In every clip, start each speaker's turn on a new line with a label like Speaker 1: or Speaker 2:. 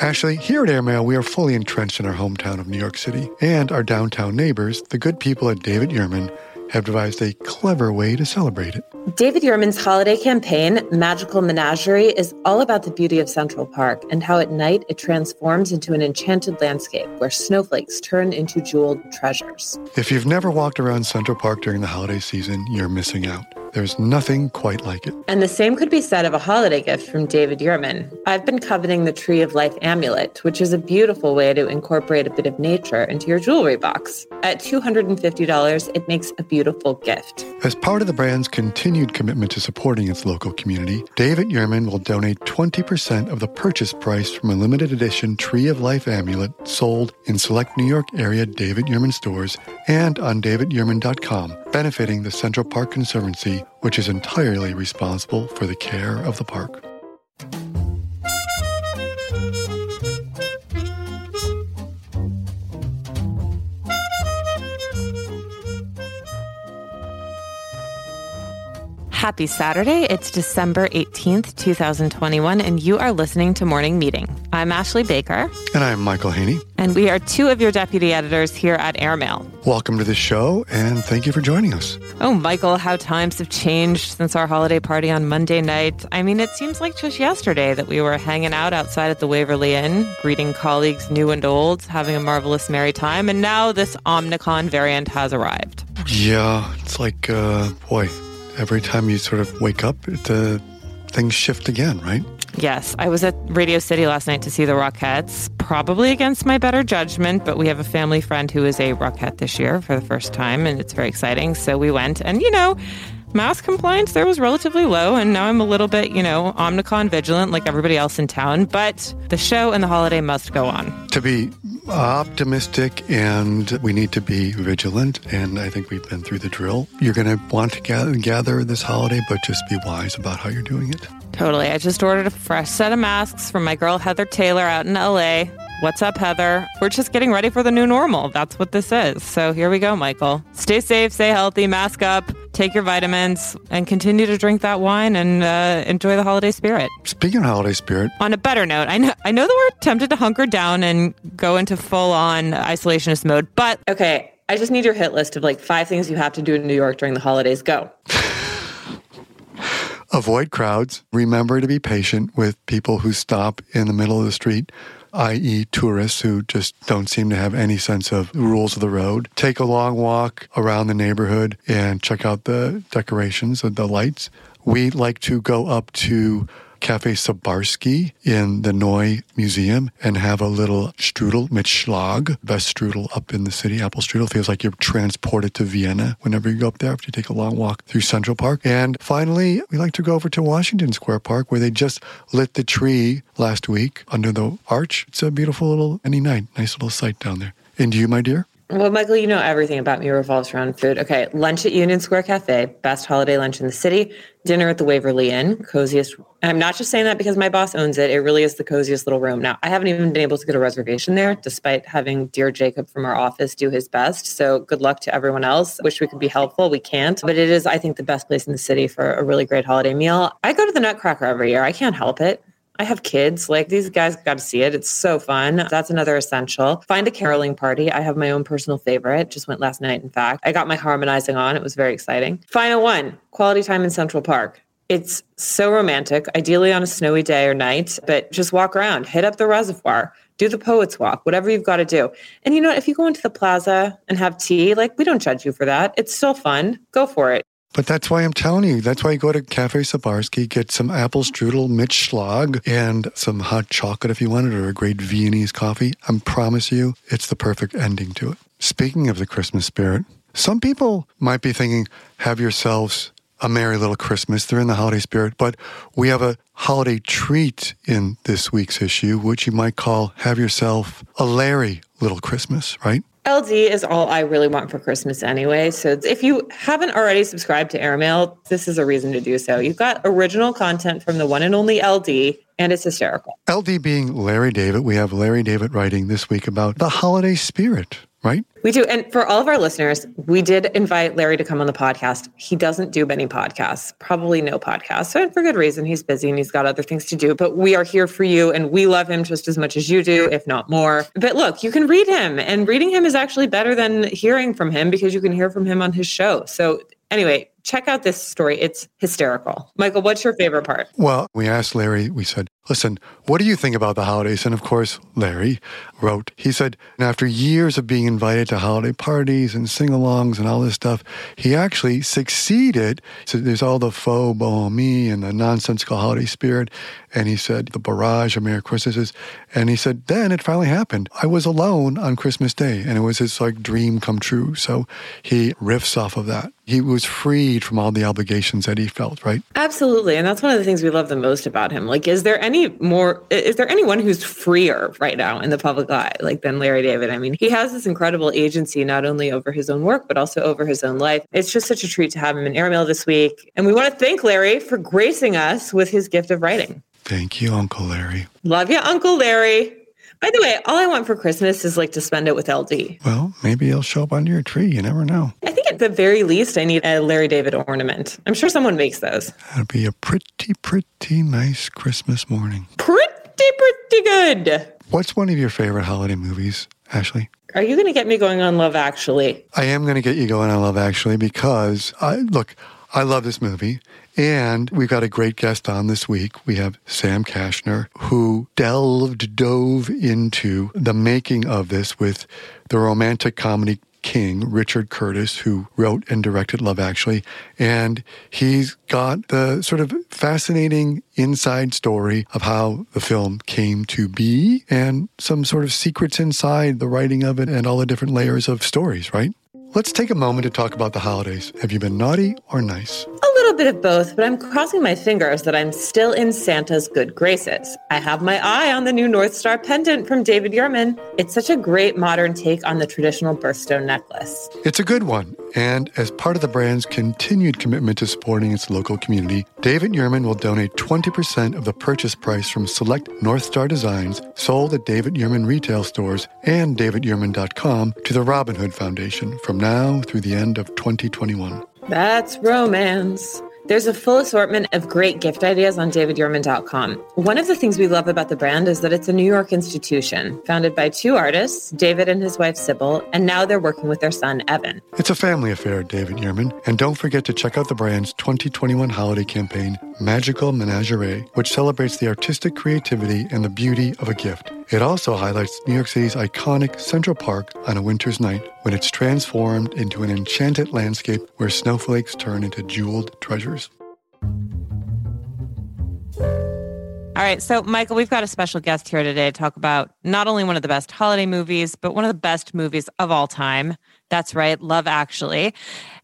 Speaker 1: Ashley, here at Airmail, we are fully entrenched in our hometown of New York City, and our downtown neighbors, the good people at David Yurman, have devised a clever way to celebrate it.
Speaker 2: David Yurman's holiday campaign, Magical Menagerie, is all about the beauty of Central Park and how at night it transforms into an enchanted landscape where snowflakes turn into jeweled treasures.
Speaker 1: If you've never walked around Central Park during the holiday season, you're missing out. There's nothing quite like it.
Speaker 2: And the same could be said of a holiday gift from David Yurman. I've been coveting the Tree of Life amulet, which is a beautiful way to incorporate a bit of nature into your jewelry box. At $250, it makes a beautiful gift.
Speaker 1: As part of the brand's continued commitment to supporting its local community, David Yurman will donate 20% of the purchase price from a limited edition Tree of Life amulet sold in select New York area David Yurman stores and on davidyurman.com, benefiting the Central Park Conservancy which is entirely responsible for the care of the park.
Speaker 2: Happy Saturday. It's December 18th, 2021, and you are listening to Morning Meeting. I'm Ashley Baker.
Speaker 1: And I'm Michael Haney.
Speaker 2: And we are two of your deputy editors here at Airmail.
Speaker 1: Welcome to the show, and thank you for joining us.
Speaker 2: Oh, Michael, how times have changed since our holiday party on Monday night. I mean, it seems like just yesterday that we were hanging out outside at the Waverly Inn, greeting colleagues new and old, having a marvelous merry time, and now this Omicron variant has arrived.
Speaker 1: Yeah, it's like, uh, boy, every time you sort of wake up, the things shift again, right?
Speaker 2: Yes, I was at Radio City last night to see the Rockettes, probably against my better judgment, but we have a family friend who is a Rockette this year for the first time, and it's very exciting. So we went, and you know, mask compliance there was relatively low, and now I'm a little bit, you know, Omicron vigilant like everybody else in town, but the show and the holiday must go on.
Speaker 1: To be optimistic and we need to be vigilant. And I think we've been through the drill. You're going to want to gather, gather this holiday, but just be wise about how you're doing it.
Speaker 2: Totally. I just ordered a fresh set of masks from my girl Heather Taylor out in LA. What's up, Heather? We're just getting ready for the new normal. That's what this is. So here we go, Michael. Stay safe, stay healthy, mask up, take your vitamins, and continue to drink that wine and uh, enjoy the holiday spirit.
Speaker 1: Speaking of holiday spirit,
Speaker 2: on a better note, I know I know that we're tempted to hunker down and go into full on isolationist mode, but okay. I just need your hit list of like five things you have to do in New York during the holidays. Go.
Speaker 1: Avoid crowds. Remember to be patient with people who stop in the middle of the street i.e., tourists who just don't seem to have any sense of rules of the road. Take a long walk around the neighborhood and check out the decorations, and the lights. We like to go up to Cafe Sabarsky in the Neue Museum and have a little strudel, mit Schlag, best strudel up in the city. Apple strudel feels like you're transported to Vienna whenever you go up there after you take a long walk through Central Park. And finally, we like to go over to Washington Square Park where they just lit the tree last week under the arch. It's a beautiful little any night, nice little sight down there. And you, my dear?
Speaker 2: Well, Michael, you know everything about me revolves around food. Okay, lunch at Union Square Cafe, best holiday lunch in the city. Dinner at the Waverly Inn, coziest. I'm not just saying that because my boss owns it. It really is the coziest little room. Now, I haven't even been able to get a reservation there, despite having dear Jacob from our office do his best. So good luck to everyone else. Wish we could be helpful. We can't, but it is, I think, the best place in the city for a really great holiday meal. I go to the Nutcracker every year. I can't help it. I have kids. Like these guys got to see it. It's so fun. That's another essential. Find a caroling party. I have my own personal favorite. Just went last night, in fact. I got my harmonizing on. It was very exciting. Final one quality time in Central Park. It's so romantic, ideally on a snowy day or night, but just walk around, hit up the reservoir, do the poet's walk, whatever you've got to do. And you know? If you go into the plaza and have tea, like we don't judge you for that. It's still fun. Go for it.
Speaker 1: But that's why I'm telling you. That's why you go to Cafe Sabarsky, get some apple strudel, Mitschlag, and some hot chocolate if you want it, or a great Viennese coffee. I promise you, it's the perfect ending to it. Speaking of the Christmas spirit, some people might be thinking, have yourselves a merry little Christmas. They're in the holiday spirit, but we have a holiday treat in this week's issue, which you might call have yourself a Larry little Christmas, right?
Speaker 2: LD is all I really want for Christmas anyway. So if you haven't already subscribed to Airmail, this is a reason to do so. You've got original content from the one and only LD, and it's hysterical.
Speaker 1: LD being Larry David. We have Larry David writing this week about the holiday spirit right?
Speaker 2: We do. And for all of our listeners, we did invite Larry to come on the podcast. He doesn't do many podcasts, probably no podcasts. And for good reason. He's busy and he's got other things to do. But we are here for you and we love him just as much as you do, if not more. But look, you can read him, and reading him is actually better than hearing from him because you can hear from him on his show. So anyway, check out this story. It's hysterical. Michael, what's your favorite part?
Speaker 1: Well, we asked Larry, we said, listen, what do you think about the holidays? And of course, Larry wrote, he said, after years of being invited to holiday parties and sing alongs and all this stuff, he actually succeeded. So there's all the faux bonhomie and the nonsensical holiday spirit. And he said, the barrage of Merry Christmases. And he said, then it finally happened. I was alone on Christmas Day and it was his like dream come true. So he riffs off of that. He was freed from all the obligations that he felt, right?
Speaker 2: Absolutely. And that's one of the things we love the most about him. Like, is there any more, is there anyone who's freer right now in the public eye, like than Larry David? I mean, he has this incredible agency, not only over his own work, but also over his own life. It's just such a treat to have him in Airmail this week. And we want to thank Larry for gracing us with his gift of writing.
Speaker 1: Thank you, Uncle Larry.
Speaker 2: Love you, Uncle Larry. By the way, all I want for Christmas is like to spend it with LD.
Speaker 1: Well, maybe he'll show up under your tree. You never know.
Speaker 2: I think at the very least, I need a Larry David ornament. I'm sure someone makes those.
Speaker 1: That'd be a pretty, pretty nice Christmas morning.
Speaker 2: Pretty, pretty good.
Speaker 1: What's one of your favorite holiday movies, Ashley?
Speaker 2: Are you going to get me going on Love Actually?
Speaker 1: I am going to get you going on Love Actually because I look, I love this movie. And we've got a great guest on this week. We have Sam Kashner, who delved, dove into the making of this with the romantic comedy king, Richard Curtis, who wrote and directed Love Actually. And he's got the sort of fascinating inside story of how the film came to be and some sort of secrets inside the writing of it and all the different layers of stories, right? Let's take a moment to talk about the holidays. Have you been naughty or nice?
Speaker 2: A little bit of both, but I'm crossing my fingers that I'm still in Santa's good graces. I have my eye on the new North Star pendant from David Yurman. It's such a great modern take on the traditional birthstone necklace.
Speaker 1: It's a good one. And as part of the brand's continued commitment to supporting its local community, David Yurman will donate 20% of the purchase price from select North Star designs sold at David Yurman retail stores and davidyurman.com to the Robin Hood Foundation from now through the end of 2021.
Speaker 2: That's romance. There's a full assortment of great gift ideas on davidyurman.com. One of the things we love about the brand is that it's a New York institution founded by two artists, David and his wife Sybil, and now they're working with their son Evan.
Speaker 1: It's a family affair, David Yurman. And don't forget to check out the brand's 2021 holiday campaign, Magical Menagerie, which celebrates the artistic creativity and the beauty of a gift. It also highlights New York City's iconic Central Park on a winter's night when it's transformed into an enchanted landscape where snowflakes turn into jeweled treasures.
Speaker 2: All right, so Michael, we've got a special guest here today to talk about not only one of the best holiday movies, but one of the best movies of all time. That's right, Love Actually.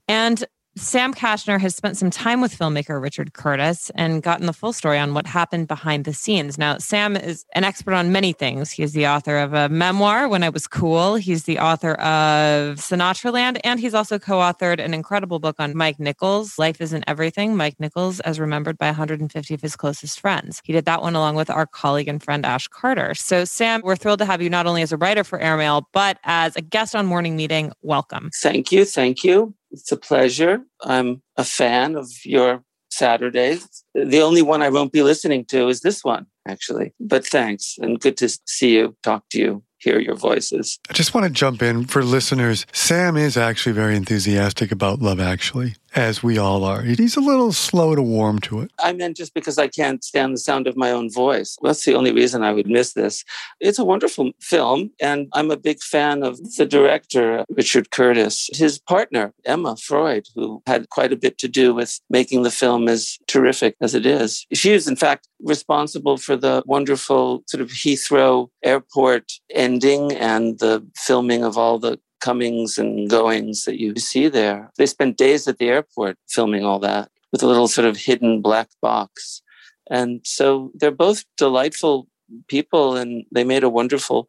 Speaker 2: And Sam Kashner has spent some time with filmmaker Richard Curtis and gotten the full story on what happened behind the scenes. Now, Sam is an expert on many things. He's the author of a memoir, When I Was Cool. He's the author of Sinatraland, and he's also co authored an incredible book on Mike Nichols, Life Isn't Everything. Mike Nichols, as remembered by 150 of his closest friends. He did that one along with our colleague and friend Ash Carter. So, Sam, we're thrilled to have you not only as a writer for Airmail, but as a guest on Morning Meeting. Welcome.
Speaker 3: Thank you. Thank you. It's a pleasure. I'm a fan of your Saturdays. The only one I won't be listening to is this one, actually. But thanks, and good to see you, talk to you, hear your voices.
Speaker 1: I just want to jump in for listeners. Sam is actually very enthusiastic about Love Actually, as we all are. He's a little slow to warm to it.
Speaker 3: I meant just because I can't stand the sound of my own voice. That's the only reason I would miss this. It's a wonderful film, and I'm a big fan of the director, Richard Curtis. His partner, Emma Freud, who had quite a bit to do with making the film as terrific as it is. She is, in fact, responsible for the wonderful sort of Heathrow airport ending and the filming of all the comings and goings that you see there. They spent days at the airport filming all that with a little sort of hidden black box. And so they're both delightful people and they made a wonderful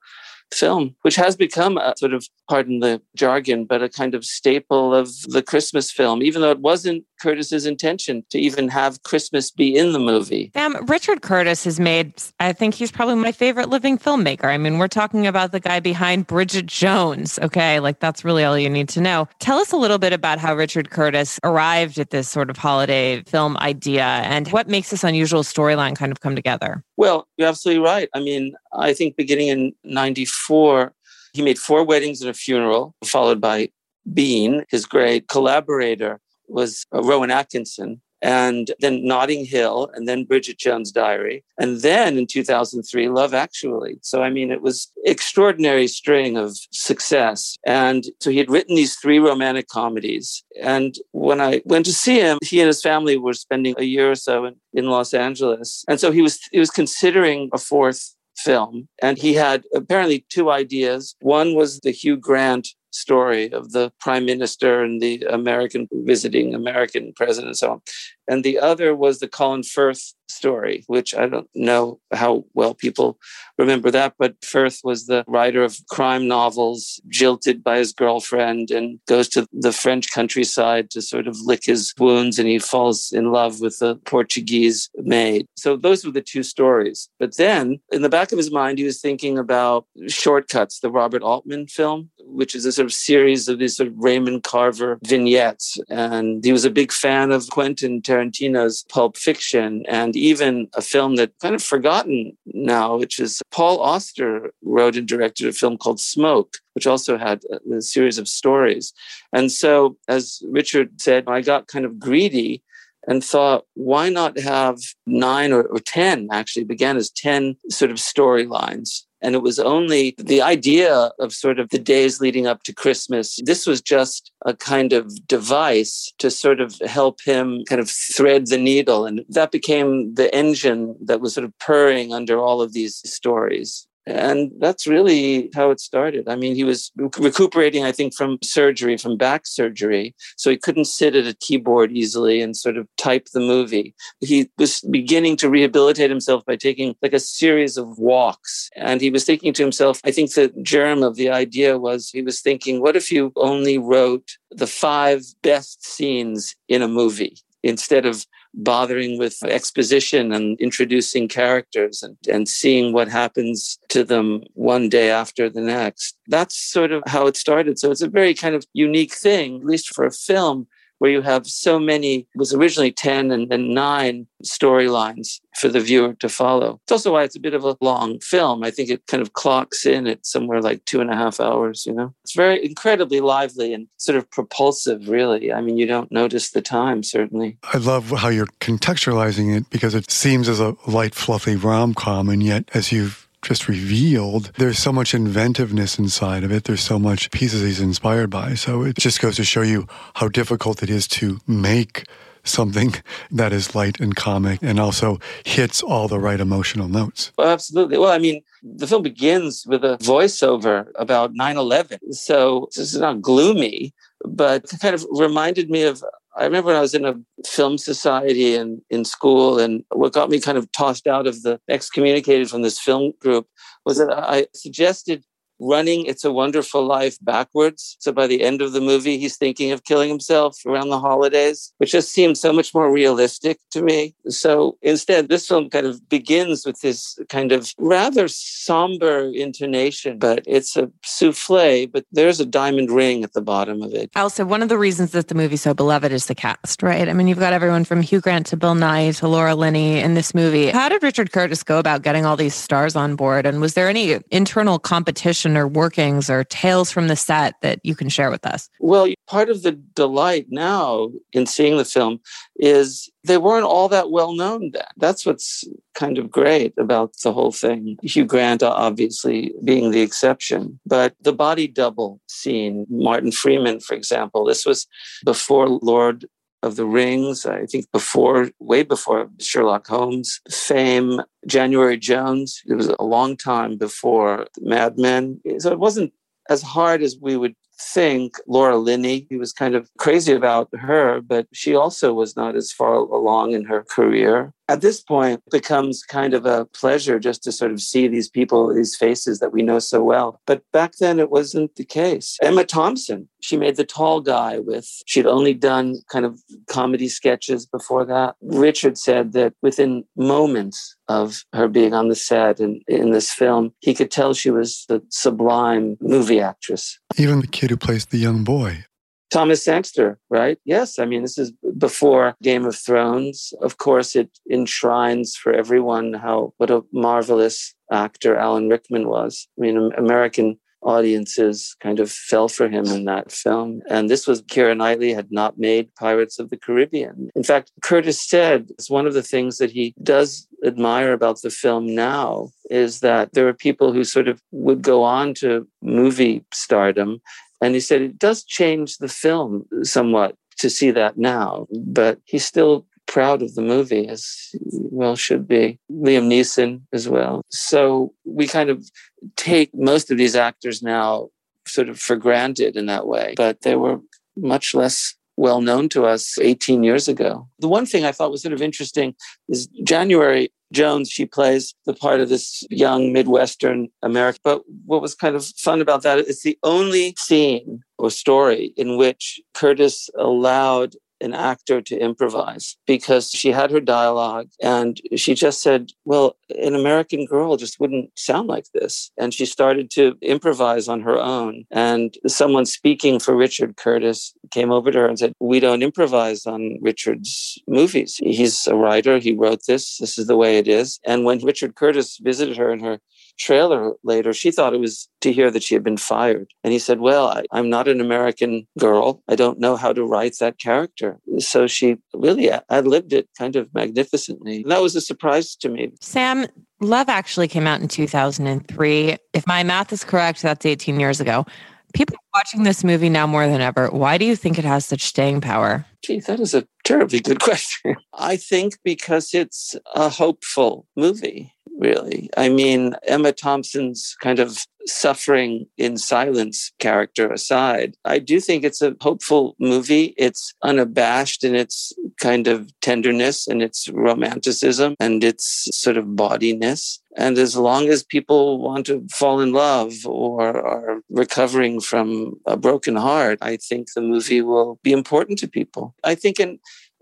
Speaker 3: film, which has become a sort of, pardon the jargon, but a kind of staple of the Christmas film, even though it wasn't Curtis's intention to even have Christmas be in the movie.
Speaker 2: Sam, Richard Curtis has made, I think he's probably my favorite living filmmaker. I mean, we're talking about the guy behind Bridget Jones. Okay. Like that's really all you need to know. Tell us a little bit about how Richard Curtis arrived at this sort of holiday film idea and what makes this unusual storyline kind of come together.
Speaker 3: Well, you're absolutely right. I mean, I think beginning in 94, he made four weddings and a funeral, followed by Bean, his great collaborator, was uh, Rowan Atkinson, and then Notting Hill, and then Bridget Jones' Diary, and then in 2003, Love Actually. So, I mean, it was extraordinary string of success. And so he had written these three romantic comedies. And when I went to see him, he and his family were spending a year or so in, in Los Angeles. And so he was he was considering a fourth film. And he had apparently two ideas. One was the Hugh Grant story of the prime minister and the American visiting American president and so on. And the other was the Colin Firth story, which I don't know how well people remember that, but Firth was the writer of crime novels, jilted by his girlfriend, and goes to the French countryside to sort of lick his wounds, and he falls in love with the Portuguese maid. So those were the two stories. But then in the back of his mind, he was thinking about Short Cuts, the Robert Altman film, which is a sort of series of these sort of Raymond Carver vignettes. And he was a big fan of Quentin Tarantino's Pulp Fiction and even a film that kind of forgotten now, which is Paul Auster wrote and directed a film called Smoke, which also had a, series of stories. And so, as Richard said, I got kind of greedy and thought, why not have nine or, or 10 actually began as 10 sort of storylines and it was only the idea of sort of the days leading up to Christmas. This was just a kind of device to sort of help him kind of thread the needle. And that became the engine that was sort of purring under all of these stories. And that's really how it started. I mean, he was recuperating, I think, from surgery, from back surgery. So he couldn't sit at a keyboard easily and sort of type the movie. He was beginning to rehabilitate himself by taking like a series of walks. And he was thinking to himself, I think the germ of the idea was he was thinking, what if you only wrote the five best scenes in a movie instead of bothering with exposition and introducing characters and, and seeing what happens to them one day after the next. That's sort of how it started. So it's a very kind of unique thing, at least for a film where you have so many, was originally 10 and then nine storylines for the viewer to follow. It's also why it's a bit of a long film. I think it kind of clocks in at somewhere like two and a half hours, you know? It's very incredibly lively and sort of propulsive, really. I mean, you don't notice the time, certainly.
Speaker 1: I love how you're contextualizing it because it seems as a light, fluffy rom com, and yet, as you've just revealed, there's so much inventiveness inside of it. There's so much pieces he's inspired by. So it just goes to show you how difficult it is to make something that is light and comic and also hits all the right emotional notes.
Speaker 3: Well, absolutely. Well, I mean, the film begins with a voiceover about 9 11. So this is not gloomy, but kind of reminded me of I remember when I was in a film society and in school, and what got me kind of tossed out of the excommunicated from this film group was that I suggested running It's a Wonderful Life backwards. So by the end of the movie, he's thinking of killing himself around the holidays, which just seemed so much more realistic to me. So instead, this film kind of begins with this kind of rather somber intonation, but it's a souffle, but there's a diamond ring at the bottom of it.
Speaker 2: Also, one of the reasons that the movie's so beloved is the cast, right? I mean, you've got everyone from Hugh Grant to Bill Nighy to Laura Linney in this movie. How did Richard Curtis go about getting all these stars on board? And was there any internal competition or workings or tales from the set that you can share with us?
Speaker 3: Well, part of the delight now in seeing the film is they weren't all that well known then. That's what's kind of great about the whole thing. Hugh Grant, obviously, being the exception. But the body double scene, Martin Freeman, for example, this was before Lord of the Rings, I think before, way before Sherlock Holmes fame, January Jones. It was a long time before Mad Men. So it wasn't as hard as we would think. Laura Linney, he was kind of crazy about her, but she also was not as far along in her career. At this point it becomes kind of a pleasure just to sort of see these people, these faces that we know so well. But back then it wasn't the case. Emma Thompson, she made the tall guy with, she'd only done kind of comedy sketches before that. Richard said that within moments of her being on the set and in this film, he could tell she was the sublime movie actress.
Speaker 1: Even the kid who plays the young boy.
Speaker 3: Thomas Sangster, right? Yes. I mean, this is before Game of Thrones. Of course, it enshrines for everyone how what a marvelous actor Alan Rickman was. I mean, American audiences kind of fell for him in that film. And this was Keira Knightley had not made Pirates of the Caribbean. In fact, Curtis said it's one of the things that he does admire about the film now is that there are people who sort of would go on to movie stardom. And he said it does change the film somewhat to see that now, but he's still proud of the movie, as well should be. Liam Neeson as well. So we kind of take most of these actors now sort of for granted in that way, but they were much less well known to us 18 years ago. The one thing I thought was sort of interesting is January Jones, she plays the part of this young Midwestern American. But what was kind of fun about that is the only scene or story in which Curtis allowed an actor to improvise because she had her dialogue and she just said, Well, an American girl just wouldn't sound like this. And she started to improvise on her own. And someone speaking for Richard Curtis came over to her and said, We don't improvise on Richard's movies. He's a writer. He wrote this. This is the way it is. And when Richard Curtis visited her in her trailer later, she thought it was to hear that she had been fired. And he said, Well, I, am not an American girl. I don't know how to write that character. So she really uh, ad libbed it kind of magnificently. And that was a surprise to me.
Speaker 2: Sam, Love actually came out in 2003. If my math is correct, that's 18 years ago. People watching this movie now more than ever. Why do you think it has such staying power?
Speaker 3: Gee, that is a terribly good question. I think because it's a hopeful movie really. I mean, Emma Thompson's kind of suffering in silence character aside, I do think it's a hopeful movie. It's unabashed in its kind of tenderness and its romanticism and its sort of bodiness. And as long as people want to fall in love or are recovering from a broken heart, I think the movie will be important to people. I think in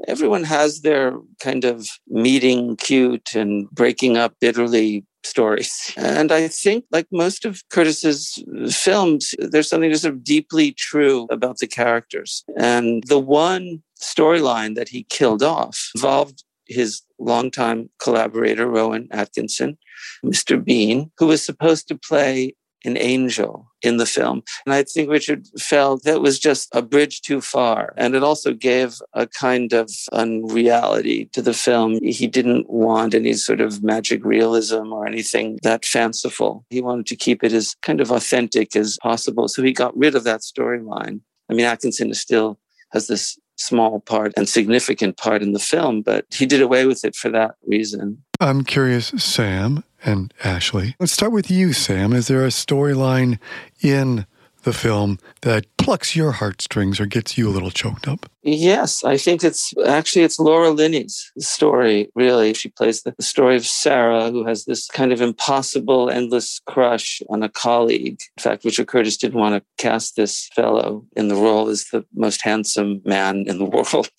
Speaker 3: everyone has their kind of meeting cute and breaking up bitterly stories. And I think, like most of Curtis's uh, films, there's something just sort of deeply true about the characters. And the one storyline that he killed off involved his longtime collaborator, Rowan Atkinson, Mr. Bean, who was supposed to play an angel in the film. And I think Richard felt that was just a bridge too far. And it also gave a kind of unreality to the film. He didn't want any sort of magic realism or anything that fanciful. He wanted to keep it as kind of authentic as possible. So he got rid of that storyline. I mean, Atkinson still has this small part and significant part in the film, but he did away with it for that reason.
Speaker 1: I'm curious, Sam and Ashley. Let's start with you, Sam. Is there a storyline in the film that plucks your heartstrings or gets you a little choked up?
Speaker 3: Yes, I think it's actually it's Laura Linney's story, really. She plays the story of Sarah, who has this kind of impossible, endless crush on a colleague. In fact, Richard Curtis didn't want to cast this fellow in the role as the most handsome man in the world.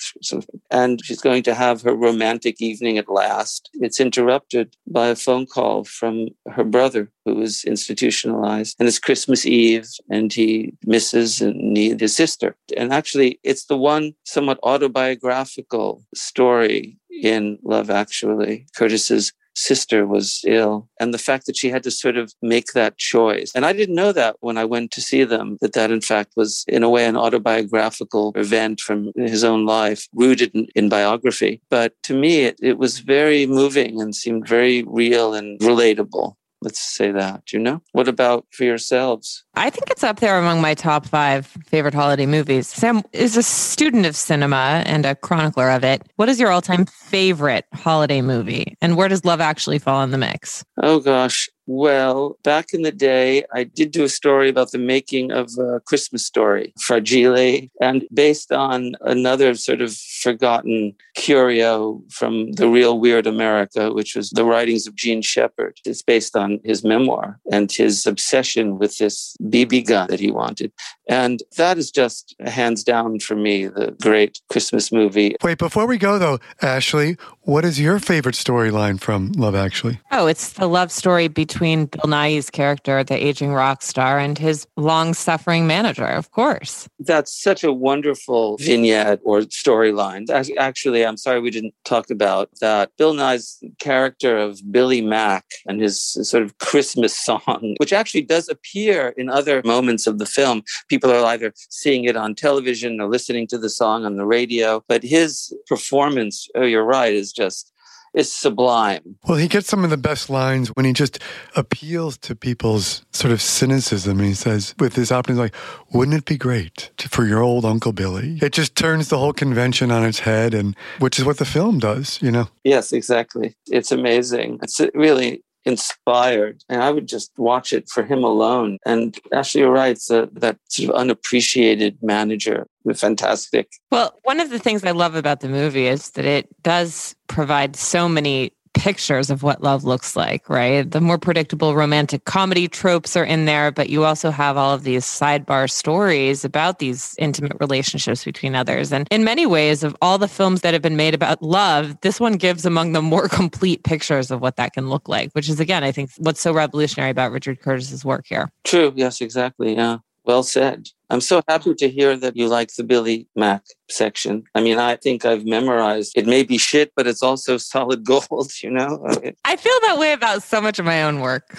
Speaker 3: and she's going to have her romantic evening at last. It's interrupted by a phone call from her brother, who is institutionalized. And it's Christmas Eve, and he misses and needs his sister. And actually, it's the one somewhat autobiographical story in Love Actually. Curtis's sister was ill and the fact that she had to sort of make that choice and i didn't know that when i went to see them that that in fact was in a way an autobiographical event from his own life rooted in, in biography but to me it, it was very moving and seemed very real and relatable Let's say that, Do you know? What about for yourselves?
Speaker 2: I think it's up there among my top five favorite holiday movies. Sam is a student of cinema and a chronicler of it. What is your all time favorite holiday movie? And where does Love Actually fall in the mix?
Speaker 3: Oh, gosh Well, back in the day, I did do a story about the making of a Christmas story, Fragile, and based on another sort of forgotten curio from the real weird America, which was the writings of Jean Shepherd. It's based on his memoir and his obsession with this BB gun that he wanted. And that is just hands down for me the great Christmas movie.
Speaker 1: Wait, before we go though, Ashley, what is your favorite storyline from Love Actually?
Speaker 2: Oh, it's the love story between Bill Nighy's character, the aging rock star, and his long suffering manager, of course.
Speaker 3: That's such a wonderful vignette or storyline. Actually, I'm sorry we didn't talk about that. Bill Nighy's character of Billy Mack and his sort of Christmas song, which actually does appear in other moments of the film. People are either seeing it on television or listening to the song on the radio. But his performance, oh, you're right, is just is sublime.
Speaker 1: Well, he gets some of the best lines when he just appeals to people's sort of cynicism. He says, with his optimism, like, wouldn't it be great to, for your old Uncle Billy? It just turns the whole convention on its head, and which is what the film does, you know?
Speaker 3: Yes, exactly. It's amazing. It's really inspired and i would just watch it for him alone. And actually you're that sort of unappreciated manager the fantastic
Speaker 2: well one of the things i love about the movie is that it does provide so many pictures of what love looks like, right? The more predictable romantic comedy tropes are in there, but you also have all of these sidebar stories about these intimate relationships between others. And in many ways, of all the films that have been made about love, this one gives among the more complete pictures of what that can look like, which is, again, I think what's so revolutionary about Richard Curtis's work here.
Speaker 3: True. Yes, exactly. Yeah. Well said. I'm so happy to hear that you like the Billy Mack section. I mean, I think I've memorized it may be shit, but it's also solid gold, you know?
Speaker 2: I feel that way about so much of my own work.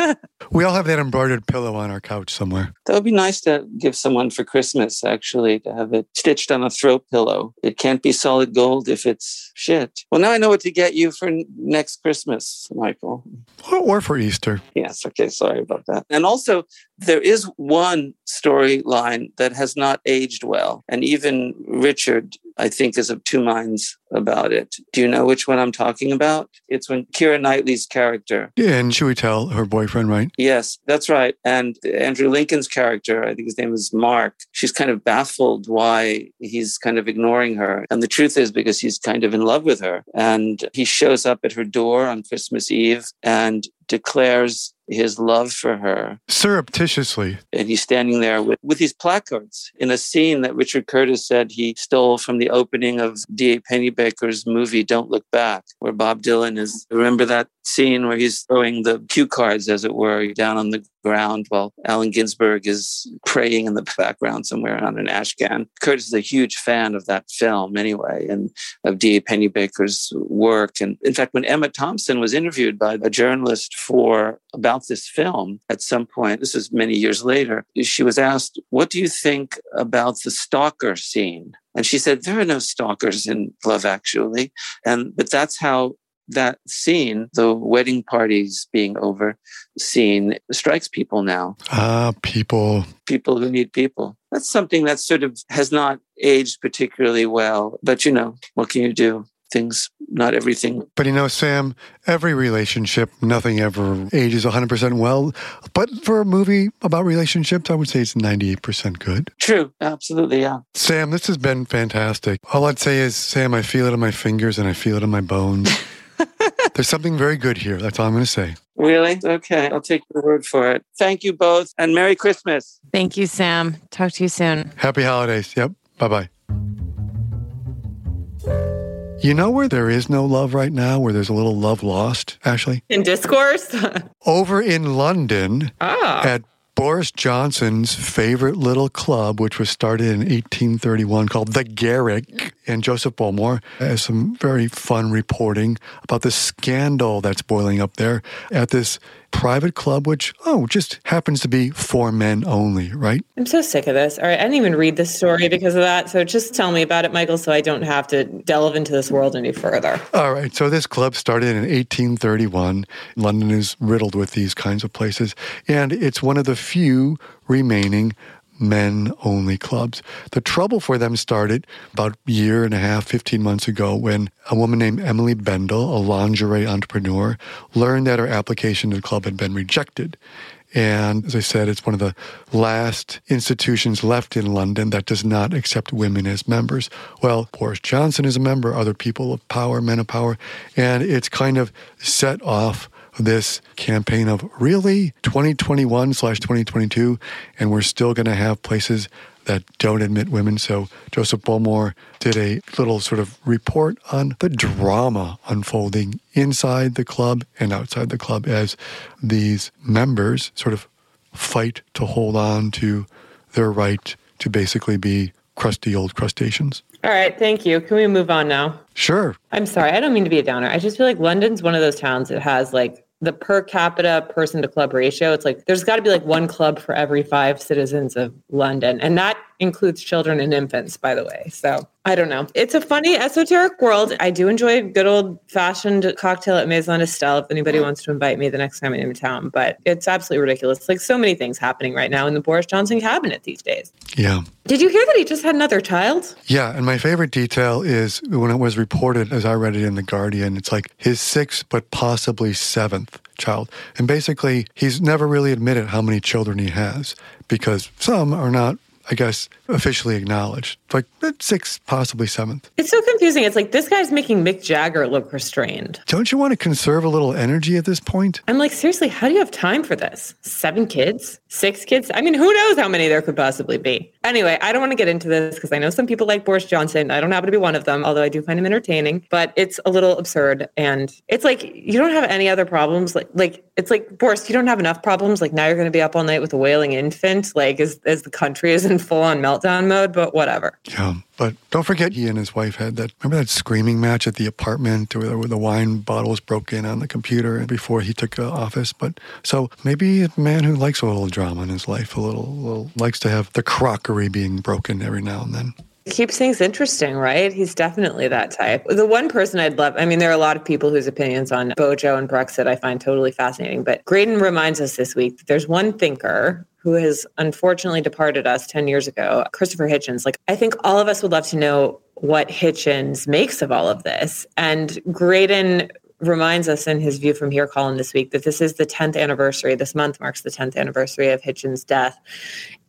Speaker 1: we all have that embroidered pillow on our couch somewhere.
Speaker 3: That would be nice to give someone for Christmas, actually, to have it stitched on a throat pillow. It can't be solid gold if it's shit. Well, now I know what to get you for next Christmas, Michael.
Speaker 1: Or, or for Easter.
Speaker 3: Yes. Okay. Sorry about that. And also, there is one storyline that has not aged well. And even Richard, I think, is of two minds about it. Do you know which one I'm talking about? It's when Keira Knightley's character.
Speaker 1: Yeah, and should we tell her boyfriend, right?
Speaker 3: Yes, that's right. And Andrew Lincoln's character, I think his name is Mark, she's kind of baffled why he's kind of ignoring her. And the truth is because he's kind of in love with her. And he shows up at her door on Christmas Eve and declares his love for her
Speaker 1: surreptitiously.
Speaker 3: And he's standing there with, with these placards in a scene that Richard Curtis said he stole from the opening of D.A. Pennebaker's movie Don't Look Back, where Bob Dylan is. Remember that scene where he's throwing the cue cards, as it were, down on the ground while Allen Ginsberg is praying in the background somewhere on an ash can. Curtis is a huge fan of that film anyway, and of D.A. Pennebaker's work. And in fact, when Emma Thompson was interviewed by a journalist for about this film at some point, this is many years later, she was asked, What do you think about the stalker scene? And she said, There are no stalkers in Love Actually. And but that's how that scene, the wedding parties being over scene, strikes people now.
Speaker 1: Ah, uh, people.
Speaker 3: People who need people. That's something that sort of has not aged particularly well. But you know, what can you do? Things, not everything.
Speaker 1: But you know, Sam, every relationship, nothing ever ages 100% well. But for a movie about relationships, I would say it's 98% good.
Speaker 3: True. Absolutely. Yeah.
Speaker 1: Sam, this has been fantastic. All I'd say is, Sam, I feel it in my fingers and I feel it in my bones. There's something very good here. That's all I'm going to say.
Speaker 3: Really? Okay. I'll take your word for it. Thank you both and Merry Christmas.
Speaker 2: Thank you, Sam. Talk to you soon.
Speaker 1: Happy holidays. Yep. Bye bye. You know where there is no love right now, where there's a little love lost, Ashley?
Speaker 2: In discourse?
Speaker 1: Over in London
Speaker 2: ah.
Speaker 1: at Boris Johnson's favorite little club, which was started in 1831 called the Garrick. And Joseph Bullmore has some very fun reporting about the scandal that's boiling up there at this private club, which, oh, just happens to be for men only, right?
Speaker 2: I'm so sick of this. All right. I didn't even read this story because of that. So just tell me about it, Michael, so I don't have to delve into this world any further.
Speaker 1: All right. So this club started in 1831. London is riddled with these kinds of places. And it's one of the few remaining men only clubs. The trouble for them started about a year and a half, 15 months ago, when a woman named Emily Bendell, a lingerie entrepreneur, learned that her application to the club had been rejected. And as I said, it's one of the last institutions left in London that does not accept women as members. Well, Boris Johnson is a member, other people of power, men of power, and it's kind of set off this campaign of really 2021 slash 2022, and we're still going to have places that don't admit women. So Joseph Bullmore did a little sort of report on the drama unfolding inside the club and outside the club as these members sort of fight to hold on to their right to basically be crusty old crustaceans.
Speaker 2: All right, thank you. Can we move on now?
Speaker 1: Sure.
Speaker 2: I'm sorry, I don't mean to be a downer. I just feel like London's one of those towns that has like the per capita person to club ratio. It's like there's got to be like one club for every five citizens of London. And that includes children and infants, by the way. So I don't know. It's a funny, esoteric world. I do enjoy a good old fashioned cocktail at Maison Estelle if anybody wants to invite me the next time I'm in town. But it's absolutely ridiculous. Like so many things happening right now in the Boris Johnson cabinet these days.
Speaker 1: Yeah.
Speaker 2: Did you hear that he just had another child?
Speaker 1: Yeah. And my favorite detail is when it was reported, as I read it in The Guardian, it's like his sixth, but possibly seventh child. And basically, he's never really admitted how many children he has because some are not I guess, officially acknowledged. Like sixth, possibly seventh.
Speaker 2: It's so confusing. It's like this guy's making Mick Jagger look restrained.
Speaker 1: Don't you want to conserve a little energy at this point?
Speaker 2: I'm like, seriously, how do you have time for this? Seven kids? Six kids? I mean, who knows how many there could possibly be? Anyway, I don't want to get into this because I know some people like Boris Johnson. I don't happen to be one of them, although I do find him entertaining, but it's a little absurd. And it's like, you don't have any other problems. Like, like it's like, Boris, you don't have enough problems. Like now you're going to be up all night with a wailing infant, like as, as the country is in full on meltdown mode, but whatever.
Speaker 1: Yeah. But don't forget, he and his wife had that. Remember that screaming match at the apartment where, the wine bottle was broken on the computer before he took uh, office. But so maybe a man who likes a little drama in his life, a little, little likes to have the crockery being broken every now and then
Speaker 2: keeps things interesting, right? He's definitely that type. The one person I'd love, I mean, there are a lot of people whose opinions on Bojo and Brexit I find totally fascinating, but Graydon reminds us this week that there's one thinker who has unfortunately departed us 10 years ago, Christopher Hitchens. Like, I think all of us would love to know what Hitchens makes of all of this. And Graydon reminds us in his View from Here column this week that this is the 10th anniversary. This month marks the 10th anniversary of Hitchens' death.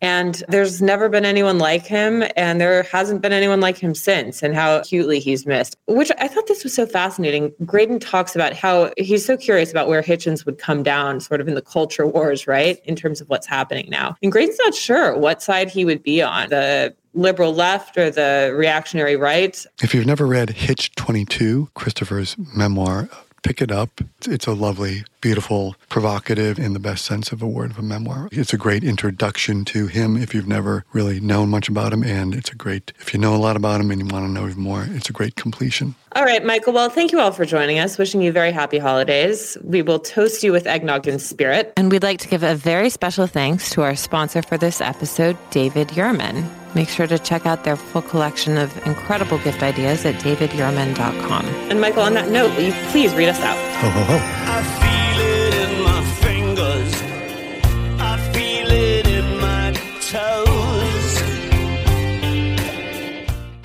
Speaker 2: And there's never been anyone like him, and there hasn't been anyone like him since, and how acutely he's missed. Which I thought this was so fascinating. Graydon talks about how he's so curious about where Hitchens would come down, sort of in the culture wars, right, in terms of what's happening now. And Graydon's not sure what side he would be on the liberal left or the reactionary right.
Speaker 1: If you've never read Hitch 22, Christopher's memoir, pick it up. It's a lovely, beautiful, provocative, in the best sense of a word of a memoir. It's a great introduction to him if you've never really known much about him. And it's a great, if you know a lot about him and you want to know even more, it's a great completion.
Speaker 2: All right, Michael. Well, thank you all for joining us. Wishing you very happy holidays. We will toast you with eggnog in spirit. And we'd like to give a very special thanks to our sponsor for this episode, David Yurman. Make sure to check out their full collection of incredible gift ideas at davidyurman.com. And Michael, on that note, will you please read us out?
Speaker 1: Ho, ho, ho.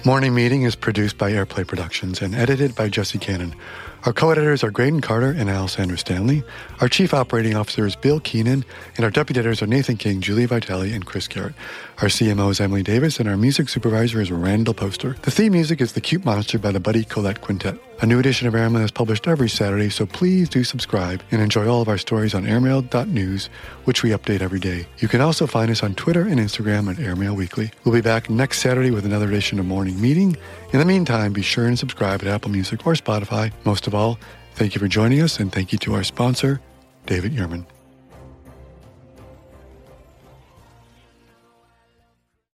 Speaker 1: Morning Meeting is produced by Airplay Productions and edited by Jesse Cannon. Our co-editors are Graydon Carter and Alessandra Stanley. Our chief operating officer is Bill Keenan, and our deputy editors are Nathan King, Julie Vitale, and Chris Garrett. Our CMO is Emily Davis, and our music supervisor is Randall Poster. The theme music is The Cute Monster by the Buddy Collette Quintet. A new edition of Airmail is published every Saturday, so please do subscribe and enjoy all of our stories on airmail.news, which we update every day. You can also find us on Twitter and Instagram at Airmail Weekly. We'll be back next Saturday with another edition of Morning Meeting. In the meantime, be sure and subscribe at Apple Music or Spotify. Most of all, thank you for joining us, and thank you to our sponsor, David Yurman.